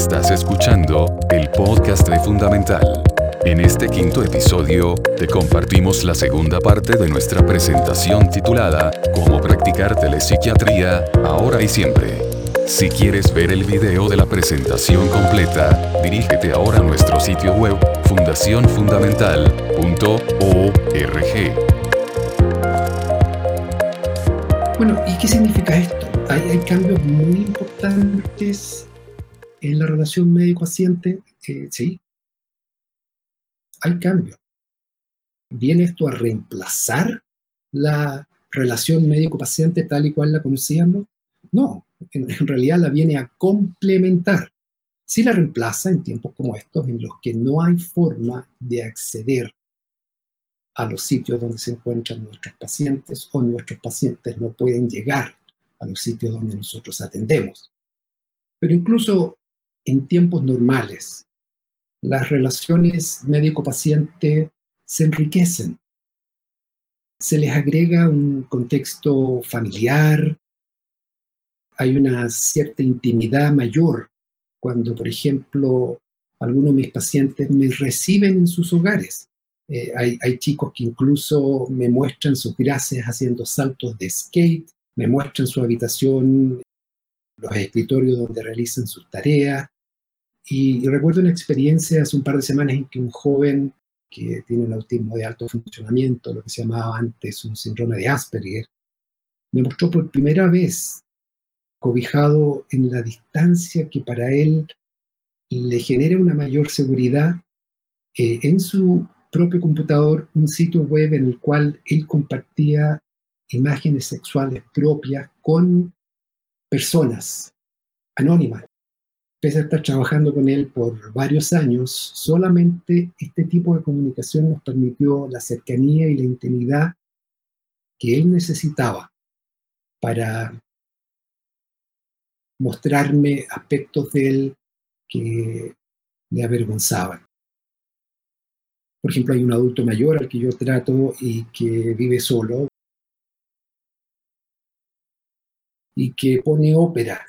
Estás escuchando el podcast de Fundamental. En este quinto episodio, te compartimos la segunda parte de nuestra presentación titulada Cómo practicar telepsiquiatría ahora y siempre. Si quieres ver el video de la presentación completa, dirígete ahora a nuestro sitio web fundacionfundamental.org. Bueno, ¿y qué significa esto? Hay, hay cambios muy importantes en la relación médico-paciente, eh, sí, hay cambios. ¿Viene esto a reemplazar la relación médico-paciente tal y cual la conocíamos? No, en, en, realidad la viene a complementar. Sí la reemplaza en tiempos como estos, en los que no hay forma de acceder a los sitios donde se encuentran nuestros pacientes o nuestros pacientes no pueden llegar a los sitios donde nosotros atendemos. Pero incluso en tiempos normales, las relaciones médico-paciente se enriquecen. Se les agrega un contexto familiar, hay una cierta intimidad mayor cuando, por ejemplo, algunos de mis pacientes me reciben en sus hogares. Eh, hay, hay, chicos que incluso me muestran sus gracias haciendo saltos de skate, me muestran su habitación los escritorios donde realizan sus tareas. Y, y, recuerdo una experiencia hace un par de semanas en que un joven que tiene un autismo de alto funcionamiento, lo que se llamaba antes un síndrome de Asperger, me mostró por primera vez, cobijado en la distancia que para él le genera una mayor seguridad, eh, en su propio computador un sitio web en el cual él compartía imágenes sexuales propias con personas anónimas. Pese a estar trabajando con él por varios años, solamente este tipo de comunicación nos permitió la cercanía y la intimidad que él necesitaba para mostrarme aspectos de él que le avergonzaban. Por ejemplo, hay un adulto mayor al que yo trato y que vive solo, y que pone ópera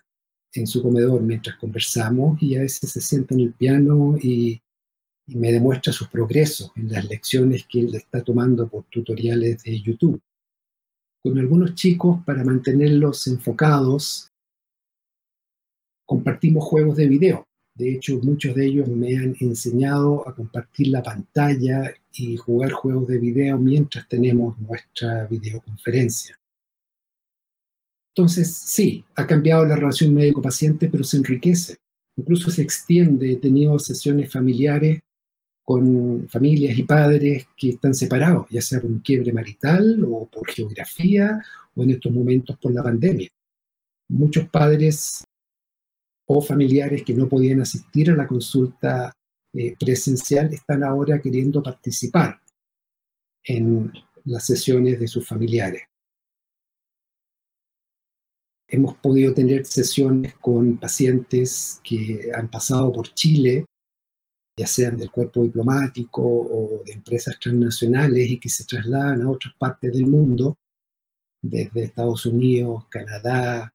en su comedor mientras conversamos y a veces se sienta en el piano y, me demuestra sus progresos en las lecciones que él está tomando por tutoriales de YouTube. Con algunos chicos, para mantenerlos enfocados, compartimos juegos de video. De hecho, muchos de ellos me han enseñado a compartir la pantalla y jugar juegos de video mientras tenemos nuestra videoconferencia. Entonces, sí, ha cambiado la relación médico-paciente, pero se enriquece. Incluso se extiende. He tenido sesiones familiares con familias y padres que están separados, ya sea por un quiebre marital o por geografía o en estos momentos por la pandemia. Muchos padres o familiares que no podían asistir a la consulta eh, presencial están ahora queriendo participar en las sesiones de sus familiares hemos podido tener sesiones con pacientes que han pasado por Chile, ya sean del cuerpo diplomático o de empresas transnacionales y que se trasladan a otras partes del mundo, desde Estados Unidos, Canadá,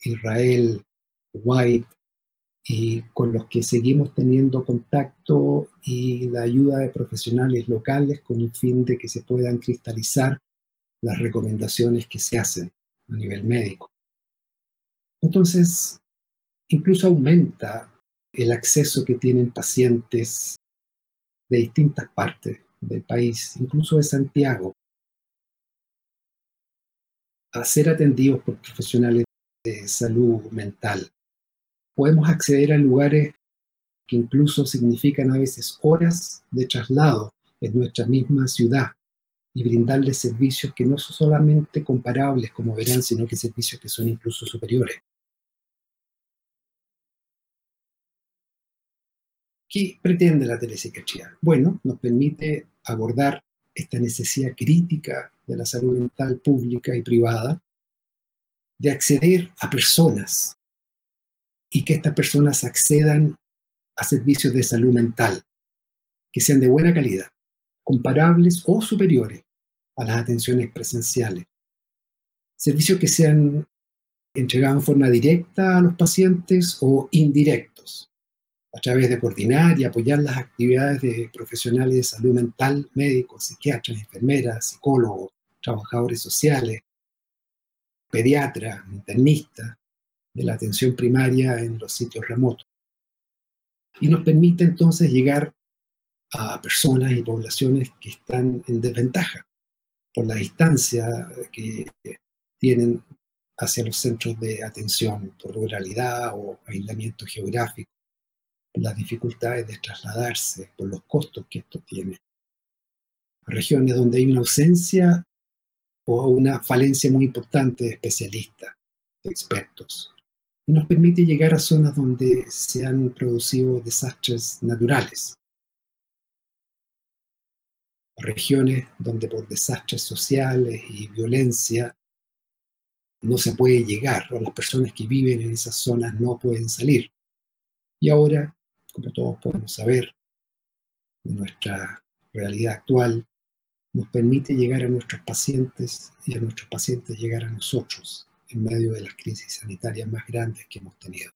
Israel, Kuwait, y con los que seguimos teniendo contacto y la ayuda de profesionales locales con el fin de que se puedan cristalizar las recomendaciones que se hacen a nivel médico. Entonces, incluso aumenta el acceso que tienen pacientes de distintas partes del país, incluso de Santiago, a ser atendidos por profesionales de salud mental. Podemos acceder a lugares que incluso significan a veces horas de traslado en nuestra misma ciudad y brindarles servicios que no son solamente comparables, como verán, sino que servicios que son incluso superiores. ¿Qué pretende la telepsiquiatría? Bueno, nos permite abordar esta necesidad crítica de la salud mental pública y privada de acceder a personas y que estas personas accedan a servicios de salud mental que sean de buena calidad, comparables o superiores a las atenciones presenciales. Servicios que sean entregados en forma directa a los pacientes o indirectos, a través de coordinar y apoyar las actividades de profesionales de salud mental, médicos, psiquiatras, enfermeras, psicólogos, trabajadores sociales, pediatras, internistas, de la atención primaria en los sitios remotos. Y nos permite entonces llegar a personas y poblaciones que están en desventaja por la distancia que tienen hacia los centros de atención por ruralidad o aislamiento geográfico, por las dificultades de trasladarse, por los costos que esto tiene. Regiones donde hay una ausencia o una falencia muy importante de especialistas, de expertos. Y nos permite llegar a zonas donde se han producido desastres naturales, regiones donde por desastres sociales y violencia no se puede llegar, o las personas que viven en esas zonas no pueden salir. Y ahora, como todos podemos saber, nuestra realidad actual nos permite llegar a nuestros pacientes y a nuestros pacientes llegar a nosotros en medio de las crisis sanitarias más grandes que hemos tenido.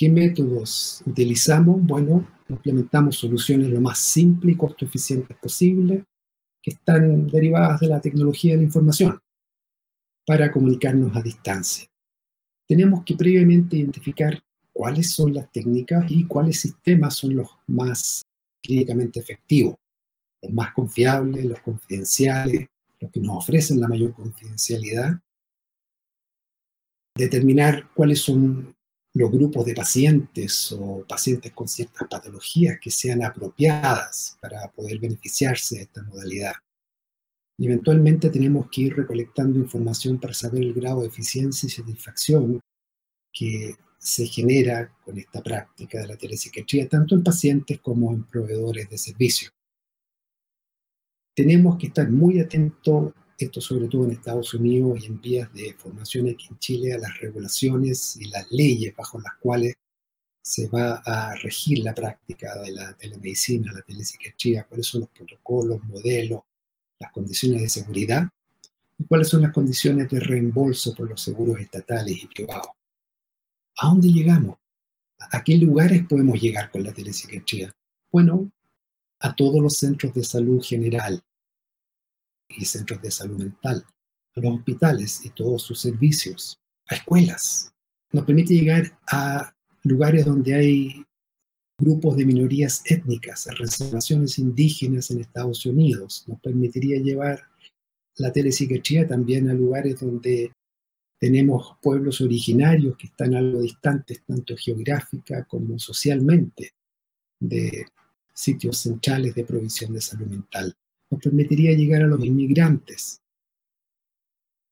¿Qué métodos utilizamos? Bueno, implementamos soluciones lo más simples y costo eficientes posible que están derivadas de la tecnología de la información para comunicarnos a distancia. Tenemos que previamente identificar cuáles son las técnicas y cuáles sistemas son los más clínicamente efectivos, los más confiables, los confidenciales, los que nos ofrecen la mayor confidencialidad. Determinar cuáles son los grupos de pacientes o pacientes con ciertas patologías que sean apropiadas para poder beneficiarse de esta modalidad. Eventualmente tenemos que ir recolectando información para saber el grado de eficiencia y satisfacción que se genera con esta práctica de la telepsiquiatría, tanto en pacientes como en proveedores de servicios. Tenemos que estar muy atentos esto sobre todo en Estados Unidos y en vías de formación aquí en Chile, a las regulaciones y las leyes bajo las cuales se va a regir la práctica de la telemedicina, la telepsiquiatría, cuáles son los protocolos, modelos, las condiciones de seguridad y cuáles son las condiciones de reembolso por los seguros estatales y privados. ¿A dónde llegamos? ¿A qué lugares podemos llegar con la telepsiquiatría? Bueno, a todos los centros de salud general, y centros de salud mental, a los hospitales y todos sus servicios, a escuelas. Nos permite llegar a lugares donde hay grupos de minorías étnicas, a reservaciones indígenas en Estados Unidos. Nos permitiría llevar la telepsiquiatría también a lugares donde tenemos pueblos originarios que están algo distantes, tanto geográfica como socialmente, de sitios centrales de provisión de salud mental nos permitiría llegar a los inmigrantes.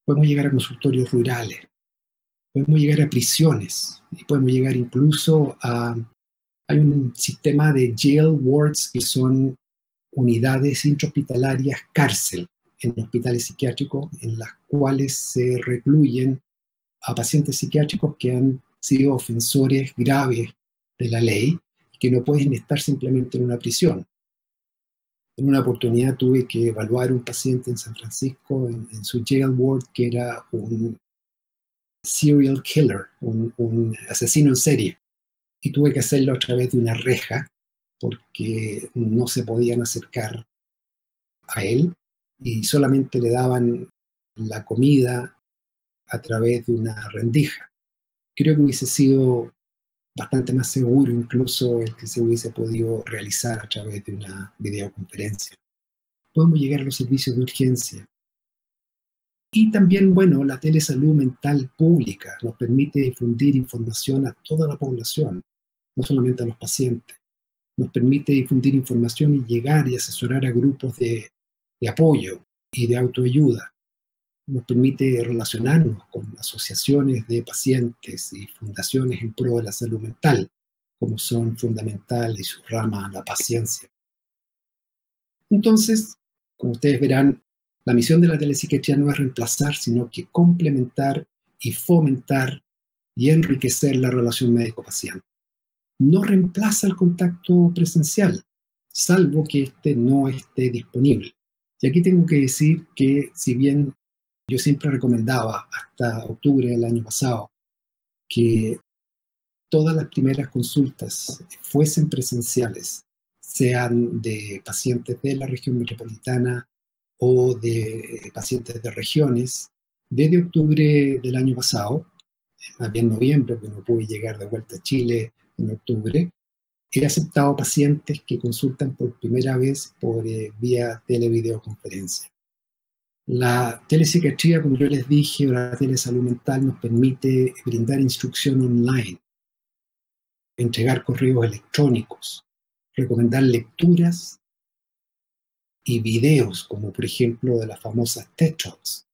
Podemos llegar a consultorios rurales, podemos llegar a prisiones podemos llegar incluso a... Hay un sistema de jail wards que son unidades intrahospitalarias cárcel en hospitales psiquiátricos en las cuales se recluyen a pacientes psiquiátricos que han sido ofensores graves de la ley que no pueden estar simplemente en una prisión. En una oportunidad tuve que evaluar un paciente en San Francisco en, su jail ward que era un serial killer, un, asesino en serie. Y tuve que hacerlo a través de una reja porque no se podían acercar a él y solamente le daban la comida a través de una rendija. Creo que hubiese sido bastante más seguro incluso el que se hubiese podido realizar a través de una videoconferencia. Podemos llegar a los servicios de urgencia. Y también, bueno, la telesalud mental pública nos permite difundir información a toda la población, no solamente a los pacientes. Nos permite difundir información y llegar y asesorar a grupos de, de apoyo y de autoayuda nos permite relacionarnos con asociaciones de pacientes y fundaciones en pro de la salud mental, como son Fundamental y su rama La Paciencia. Entonces, como ustedes verán, la misión de la telepsiquiatría no es reemplazar, sino que complementar y fomentar y enriquecer la relación médico-paciente. No reemplaza el contacto presencial, salvo que éste no esté disponible. Y aquí tengo que decir que si bien yo siempre recomendaba hasta octubre del año pasado que todas las primeras consultas fuesen presenciales, sean de pacientes de la región metropolitana o de pacientes de regiones, desde octubre del año pasado, más bien noviembre, porque no pude llegar de vuelta a Chile en octubre, he aceptado pacientes que consultan por primera vez por eh, vía televideoconferencia. La telepsiquiatría, como yo les dije, o la telesalud mental nos permite brindar instrucción online, entregar correos electrónicos, recomendar lecturas y videos, como por ejemplo de las famosas TED Talks.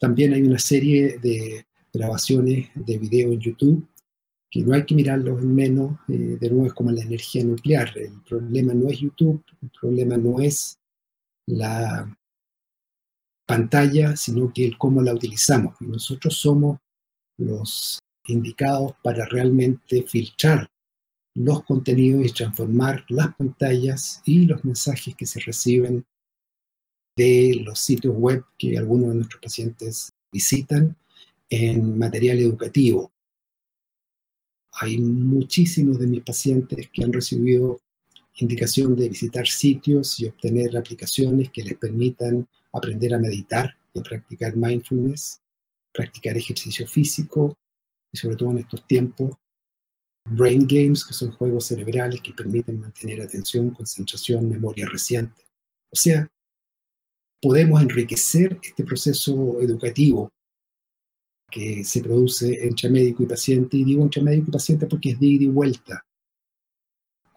También hay una serie de grabaciones de video en YouTube que no hay que mirarlos en menos, eh, de nuevo es como la energía nuclear. El problema no es YouTube, el problema no es la pantalla, sino que el cómo la utilizamos. Nosotros somos los indicados para realmente filtrar los contenidos y transformar las pantallas y los mensajes que se reciben de los sitios web que algunos de nuestros pacientes visitan en material educativo. Hay muchísimos de mis pacientes que han recibido indicación de visitar sitios y obtener aplicaciones que les permitan aprender a meditar y a practicar mindfulness, practicar ejercicio físico y sobre todo en estos tiempos, brain games, que son juegos cerebrales que permiten mantener atención, concentración, memoria reciente. O sea, podemos enriquecer este proceso educativo que se produce entre médico y paciente, y digo entre médico y paciente porque es de ida y vuelta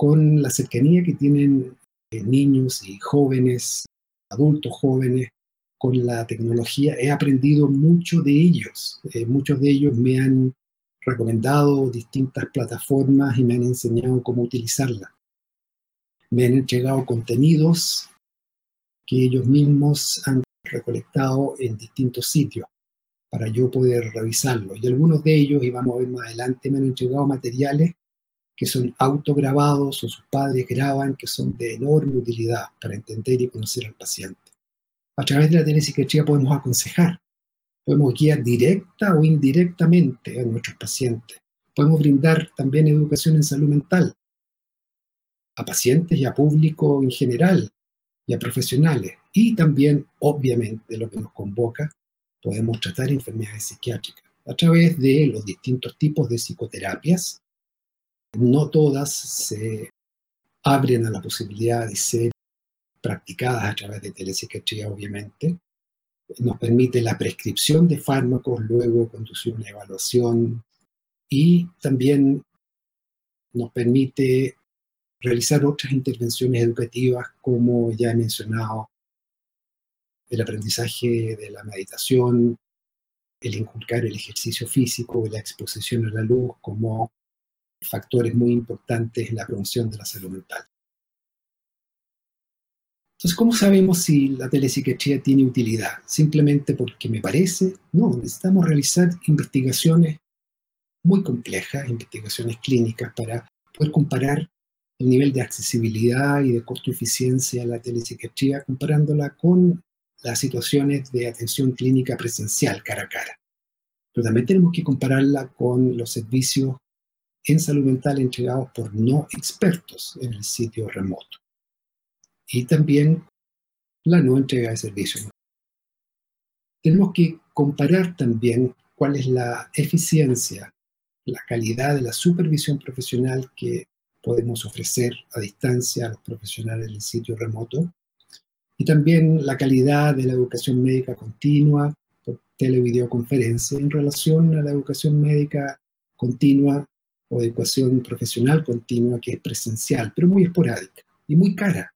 con la cercanía que tienen eh, niños y jóvenes, adultos jóvenes, con la tecnología, he aprendido mucho de ellos. Eh, muchos de ellos me han recomendado distintas plataformas y me han enseñado cómo utilizarlas. Me han entregado contenidos que ellos mismos han recolectado en distintos sitios para yo poder revisarlos. Y algunos de ellos, y vamos a ver más adelante, me han entregado materiales que son autograbados o sus padres graban, que son de enorme utilidad para entender y conocer al paciente. A través de la telepsiquiatría podemos aconsejar, podemos guiar directa o indirectamente a nuestros pacientes. Podemos brindar también educación en salud mental a pacientes y a público en general y a profesionales. Y también, obviamente, lo que nos convoca, podemos tratar enfermedades psiquiátricas a través de los distintos tipos de psicoterapias no todas se abren a la posibilidad de ser practicadas a través de telepsiquiatría, obviamente. Nos permite la prescripción de fármacos, luego conducir una evaluación y también nos permite realizar otras intervenciones educativas, como ya he mencionado, el aprendizaje de la meditación, el inculcar el ejercicio físico, la exposición a la luz como factores muy importantes en la promoción de la salud mental. Entonces, ¿cómo sabemos si la telepsiquiatría tiene utilidad? ¿Simplemente porque me parece? No, necesitamos realizar investigaciones muy complejas, investigaciones clínicas, para poder comparar el nivel de accesibilidad y de costo-eficiencia de la telepsiquiatría, comparándola con las situaciones de atención clínica presencial cara a cara. Pero también tenemos que compararla con los servicios en salud mental entregados por no expertos en el sitio remoto. Y también la no entrega de servicios. Tenemos que comparar también cuál es la eficiencia, la calidad de la supervisión profesional que podemos ofrecer a distancia a los profesionales del sitio remoto y también la calidad de la educación médica continua por televideoconferencia en relación a la educación médica continua o educación profesional continua que es presencial, pero muy esporádica y muy cara.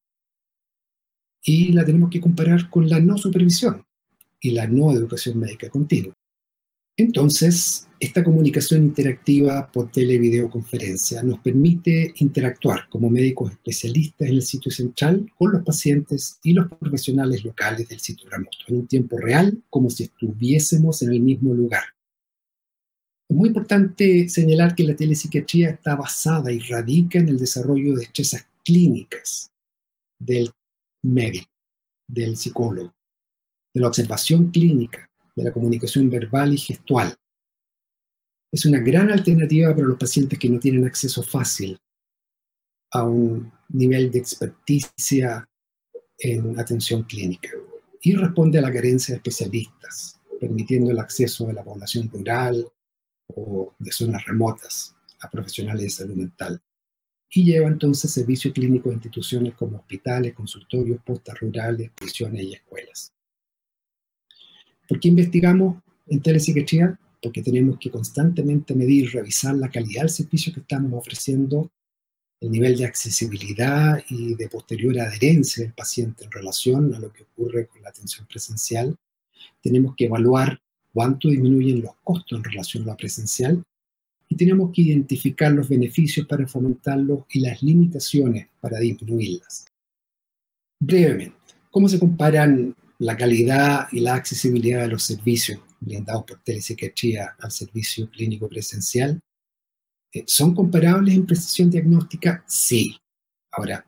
Y la tenemos que comparar con la no supervisión y la no educación médica continua. Entonces, esta comunicación interactiva por televideoconferencia nos permite interactuar como médicos especialistas en el sitio central con los pacientes y los profesionales locales del sitio remoto, en un tiempo real, como si estuviésemos en el mismo lugar. Es muy importante señalar que la telepsiquiatría está basada y radica en el desarrollo de destrezas clínicas del médico, del psicólogo, de la observación clínica, de la comunicación verbal y gestual, Es una gran alternativa para los pacientes que no tienen acceso fácil a un nivel de experticia en atención clínica y responde a la carencia de especialistas, permitiendo el acceso de la población rural o de zonas remotas a profesionales de salud mental. Y lleva entonces servicio clínico a instituciones como hospitales, consultorios, postas rurales, prisiones y escuelas. ¿Por qué investigamos en telepsiquiatría? Porque tenemos que constantemente medir, revisar la calidad del servicio que estamos ofreciendo, el nivel de accesibilidad y de posterior adherencia del paciente en relación a lo que ocurre con la atención presencial. Tenemos que evaluar cuánto disminuyen los costos en relación a la presencial y tenemos que identificar los beneficios para fomentarlos y las limitaciones para disminuirlas. Brevemente, ¿cómo se comparan la calidad y la accesibilidad de los servicios brindados por telepsiquiatría al servicio clínico presencial? Eh, ¿Son comparables en precisión diagnóstica? Sí. Ahora,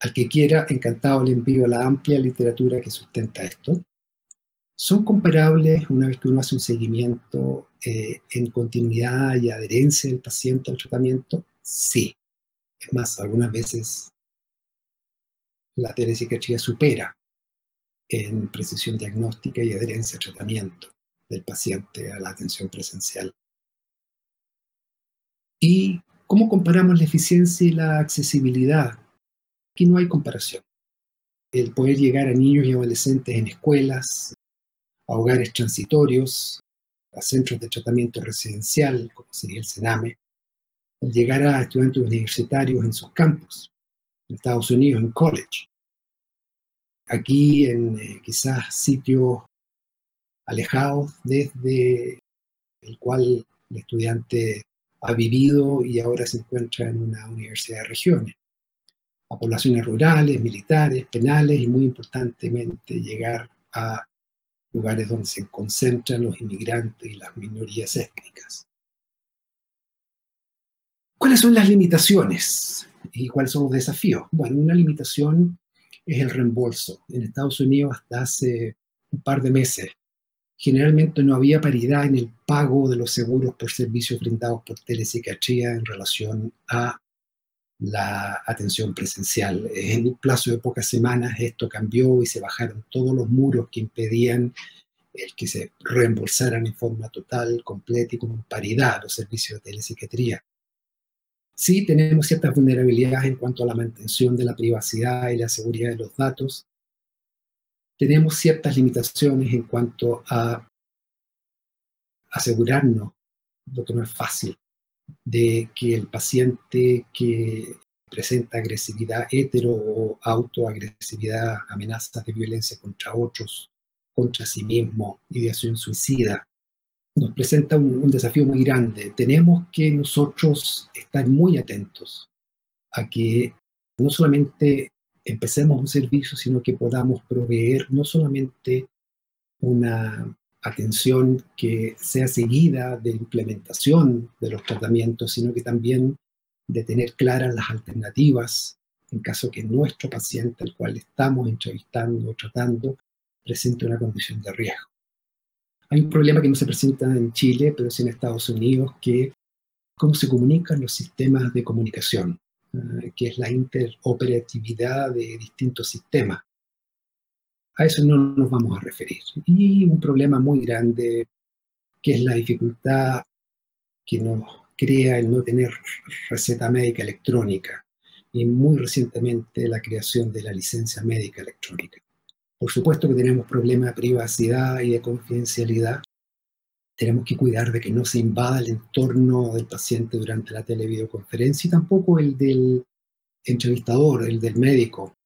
al que quiera, encantado le envío la amplia literatura que sustenta esto. ¿Son comparables una vez que uno hace un seguimiento eh, en continuidad y adherencia del paciente al tratamiento? Sí. Es más, algunas veces la telepsiquiatría supera en precisión diagnóstica y adherencia al tratamiento del paciente a la atención presencial. ¿Y cómo comparamos la eficiencia y la accesibilidad? Aquí no hay comparación. El poder llegar a niños y adolescentes en escuelas, hogares transitorios, a centros de tratamiento residencial, como sería el CENAME, llegar a estudiantes universitarios en sus campos, en Estados Unidos, en college. Aquí en eh, quizás sitios alejados desde el cual el estudiante ha vivido y ahora se encuentra en una universidad de regiones. A poblaciones rurales, militares, penales y muy importantemente llegar a lugares donde se concentran los inmigrantes y las minorías étnicas. ¿Cuáles son las limitaciones y cuáles son los desafíos? Bueno, una limitación es el reembolso. En Estados Unidos hasta hace un par de meses generalmente no había paridad en el pago de los seguros por servicios brindados por telepsiquiatría en relación a la atención presencial. En un plazo de pocas semanas esto cambió y se bajaron todos los muros que impedían el que se reembolsaran en forma total, completa y con paridad los servicios de telepsiquiatría. Sí tenemos ciertas vulnerabilidades en cuanto a la mantención de la privacidad y la seguridad de los datos, tenemos ciertas limitaciones en cuanto a asegurarnos, lo que no es fácil, de que el paciente que presenta agresividad hetero o autoagresividad, amenazas de violencia contra otros, contra sí mismo, ideación suicida, nos presenta un, un, desafío muy grande. Tenemos que nosotros estar muy atentos a que no solamente empecemos un servicio, sino que podamos proveer no solamente una atención que sea seguida de implementación de los tratamientos, sino que también de tener claras las alternativas en caso que nuestro paciente al cual estamos entrevistando o tratando presente una condición de riesgo. Hay un problema que no se presenta en Chile, pero sí en Estados Unidos, que cómo se comunican los sistemas de comunicación. Eh, que es la interoperatividad de distintos sistemas. A eso no nos vamos a referir. Y un problema muy grande, que es la dificultad que nos crea el no tener receta médica electrónica y muy recientemente la creación de la licencia médica electrónica. Por supuesto que tenemos problemas de privacidad y de confidencialidad, tenemos que cuidar de que no se invada el entorno del paciente durante la televideoconferencia y tampoco el del entrevistador, el del médico.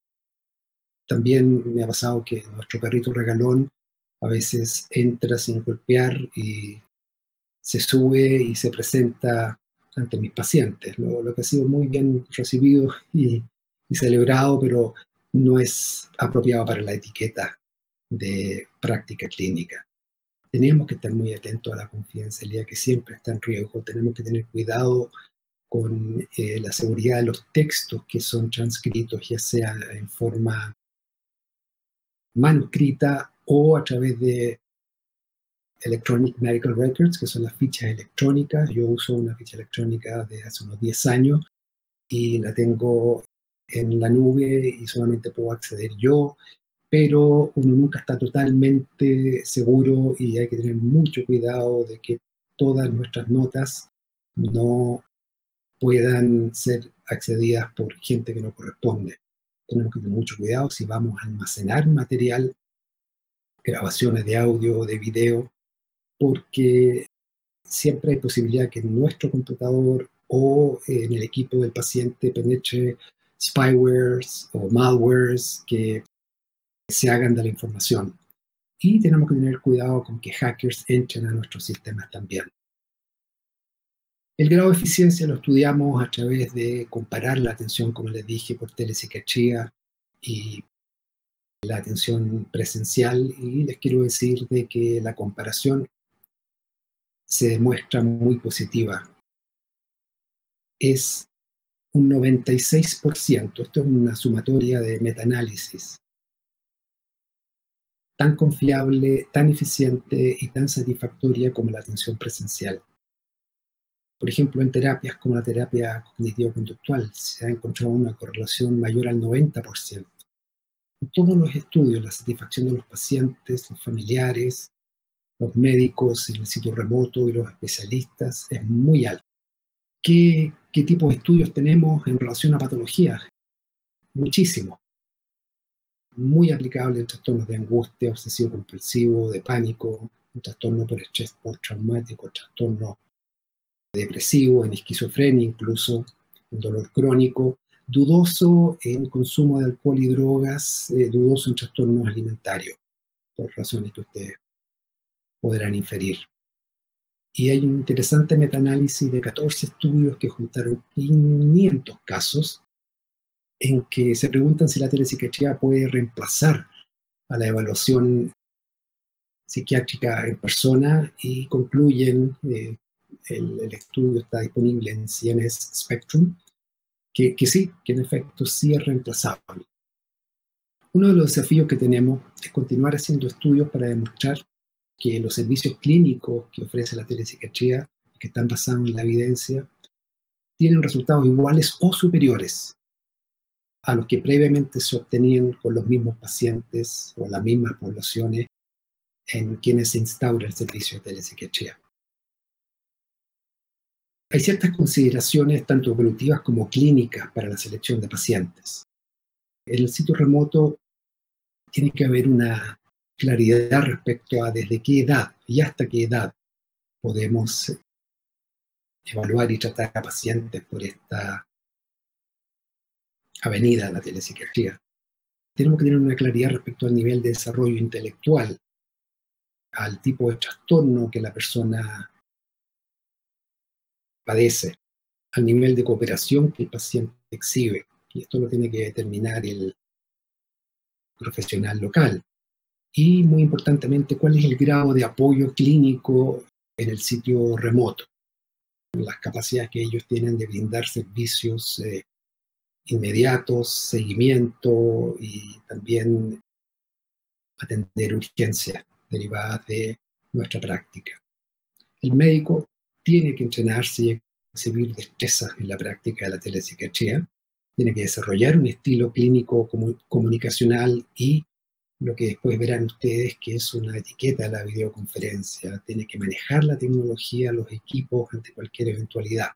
También me ha pasado que nuestro perrito regalón a veces entra sin golpear y se sube y se presenta ante mis pacientes, lo, que ha sido muy bien recibido y, y celebrado, pero no es apropiado para la etiqueta de práctica clínica. Tenemos que estar muy atentos a la confidencialidad que siempre está en riesgo, tenemos que tener cuidado con eh, la seguridad de los textos que son transcritos, ya sea en forma manuscrita o a través de Electronic Medical Records, que son las fichas electrónicas. Yo uso una ficha electrónica de hace unos 10 años y la tengo en la nube y solamente puedo acceder yo, pero uno nunca está totalmente seguro y hay que tener mucho cuidado de que todas nuestras notas no puedan ser accedidas por gente que no corresponde. Tenemos que tener mucho cuidado si vamos a almacenar material, grabaciones de audio o de video, porque siempre hay posibilidad que nuestro computador o en el equipo del paciente penetre spywares o malwares que se hagan de la información. Y tenemos que tener cuidado con que hackers entren a nuestros sistemas también. El grado de eficiencia lo estudiamos a través de comparar la atención, como les dije, por telepsiquiatría y la atención presencial. Y les quiero decir de que la comparación se demuestra muy positiva. Es un 96%, esto es una sumatoria de metaanálisis, tan confiable, tan eficiente y tan satisfactoria como la atención presencial. Por ejemplo, en terapias como la terapia cognitivo-conductual se ha encontrado una correlación mayor al 90%. En todos los estudios, la satisfacción de los pacientes, los familiares, los médicos el sitio remoto y los especialistas es muy alta. ¿Qué, qué tipo de estudios tenemos en relación a patologías? Muchísimo. Muy aplicable en trastornos de angustia, obsesivo compulsivo, de pánico, trastorno por estrés postraumático, trastorno depresivo, en esquizofrenia incluso, en dolor crónico, dudoso en consumo de alcohol y drogas, eh, dudoso en trastornos alimentarios, por razones que ustedes podrán inferir. Y hay un interesante metaanálisis de 14 estudios que juntaron 500 casos en que se preguntan si la telepsiquiatría puede reemplazar a la evaluación psiquiátrica en persona y concluyen eh, el, estudio está disponible en CNS Spectrum, que, que sí, que en efecto sí es reemplazable. Uno de los desafíos que tenemos es continuar haciendo estudios para demostrar que los servicios clínicos que ofrece la telepsiquiatría, que están basados en la evidencia, tienen resultados iguales o superiores a los que previamente se obtenían con los mismos pacientes o las mismas poblaciones en quienes se instaura el servicio de telepsiquiatría. Hay ciertas consideraciones, tanto evolutivas como clínicas, para la selección de pacientes. En el sitio remoto tiene que haber una claridad respecto a desde qué edad y hasta qué edad podemos evaluar y tratar a pacientes por esta avenida de la telepsiquiatría. Tenemos que tener una claridad respecto al nivel de desarrollo intelectual, al tipo de trastorno que la persona padece, al nivel de cooperación que el paciente exhibe. Y esto lo tiene que determinar el profesional local. Y muy importantemente, cuál es el grado de apoyo clínico en el sitio remoto, las capacidades que ellos tienen de brindar servicios eh, inmediatos, seguimiento y también atender urgencias derivadas de nuestra práctica. El médico tiene que entrenarse y exhibir destrezas en la práctica de la telepsiquiatría, tiene que desarrollar un estilo clínico comunicacional y lo que después verán ustedes que es una etiqueta de la videoconferencia, tiene que manejar la tecnología, los equipos ante cualquier eventualidad.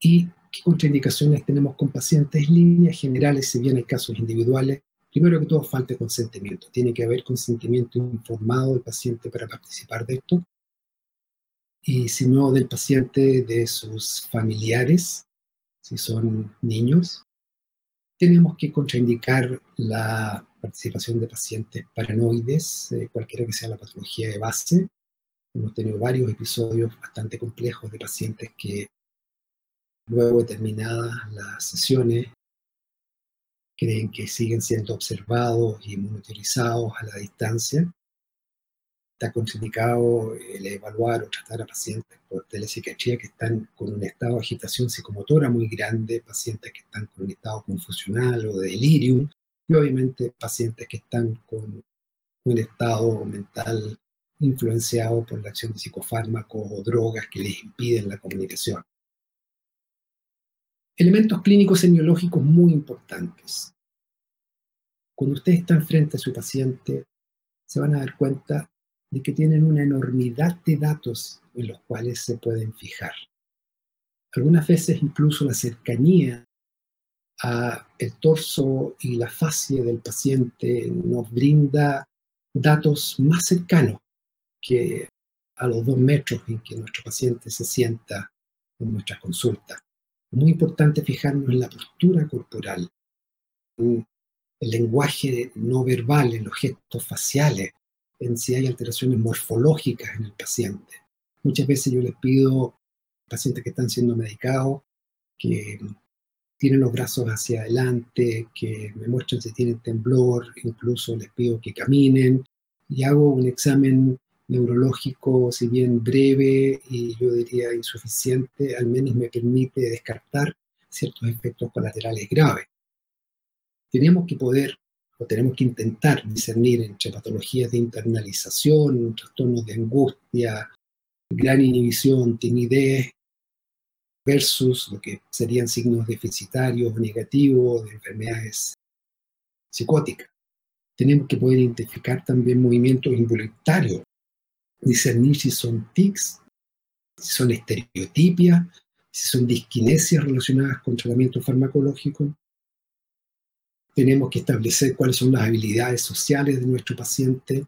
¿Y qué contraindicaciones tenemos con pacientes? Líneas generales, si bien hay casos individuales, primero que todo falta consentimiento. Tiene que haber consentimiento informado del paciente para participar de esto y si no del paciente, de sus familiares, si son niños. Tenemos que contraindicar la participación de pacientes paranoides, eh, cualquiera que sea la patología de base. Hemos tenido varios episodios bastante complejos de pacientes que luego de terminadas las sesiones creen que siguen siendo observados y monitorizados a la distancia está contraindicado el evaluar o tratar a pacientes por telepsiquiatría que están con un estado de agitación psicomotora muy grande, pacientes que están con un estado confusional o de delirium, y obviamente pacientes que están con un estado mental influenciado por la acción de psicofármacos o drogas que les impiden la comunicación. Elementos clínicos semiológicos muy importantes. Cuando usted está frente a su paciente, se van a dar cuenta de que tienen una enormidad de datos en los cuales se pueden fijar. Algunas veces incluso la cercanía a el torso y la fascia del paciente nos brinda datos más cercanos que a los dos metros en que nuestro paciente se sienta en nuestra consulta. Es muy importante fijarnos en la postura corporal, en el lenguaje no verbal, en los gestos faciales, en si hay alteraciones morfológicas en el paciente. Muchas veces yo les pido a pacientes que están siendo medicados que tienen los brazos hacia adelante, que me muestren si tienen temblor, incluso les pido que caminen y hago un examen neurológico, si bien breve y yo diría insuficiente, al menos me permite descartar ciertos efectos colaterales graves. Tenemos que poder o tenemos que intentar discernir entre patologías de internalización, trastornos de angustia, gran inhibición, timidez, versus lo que serían signos deficitarios negativos de enfermedades psicóticas. Tenemos que poder identificar también movimientos involuntarios, discernir si son tics, si son estereotipias, si son disquinesias relacionadas con tratamiento farmacológico. Tenemos que establecer cuáles son las habilidades sociales de nuestro paciente.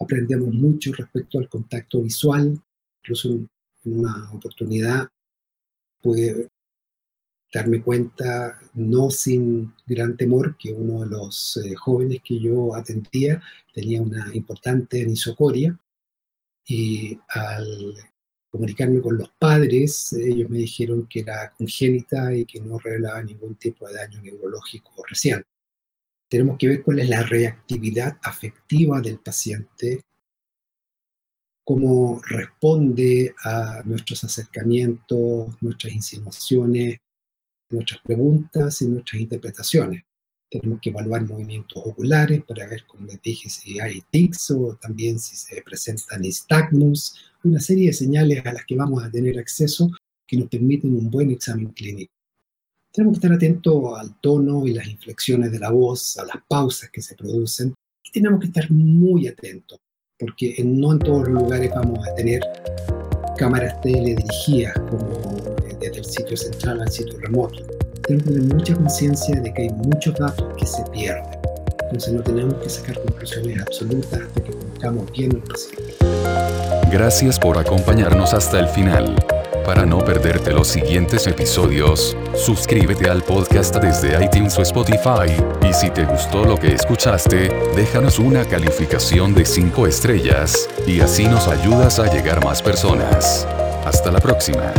Aprendemos mucho respecto al contacto visual. Incluso en una oportunidad pude darme cuenta, no sin gran temor, que uno de los eh, jóvenes que yo atendía tenía una importante anisocoria y al comunicarme con los padres, ellos me dijeron que era congénita y que no revelaba ningún tipo de daño neurológico reciente. Tenemos que ver cuál es la reactividad afectiva del paciente cómo responde a nuestros acercamientos, nuestras insinuaciones, nuestras preguntas y nuestras interpretaciones. Tenemos que evaluar movimientos oculares para ver, como les dije, si hay tics o también si se presentan nystagmus, una serie de señales a las que vamos a tener acceso que nos permiten un buen examen clínico. Tenemos que estar atentos al tono y las inflexiones de la voz, a las pausas que se producen, y tenemos que estar muy atentos porque no en todos los lugares vamos a tener cámaras teledirigidas como eh, desde el sitio central al sitio remoto. Tenemos que tener mucha conciencia de que hay muchos datos que se pierden. Entonces no tenemos que sacar conclusiones absolutas hasta que conozcamos bien el paciente. Gracias por acompañarnos hasta el final. Para no perderte los siguientes episodios, suscríbete al podcast desde iTunes o Spotify, y si te gustó lo que escuchaste, déjanos una calificación de 5 estrellas, y así nos ayudas a llegar más personas. Hasta la próxima.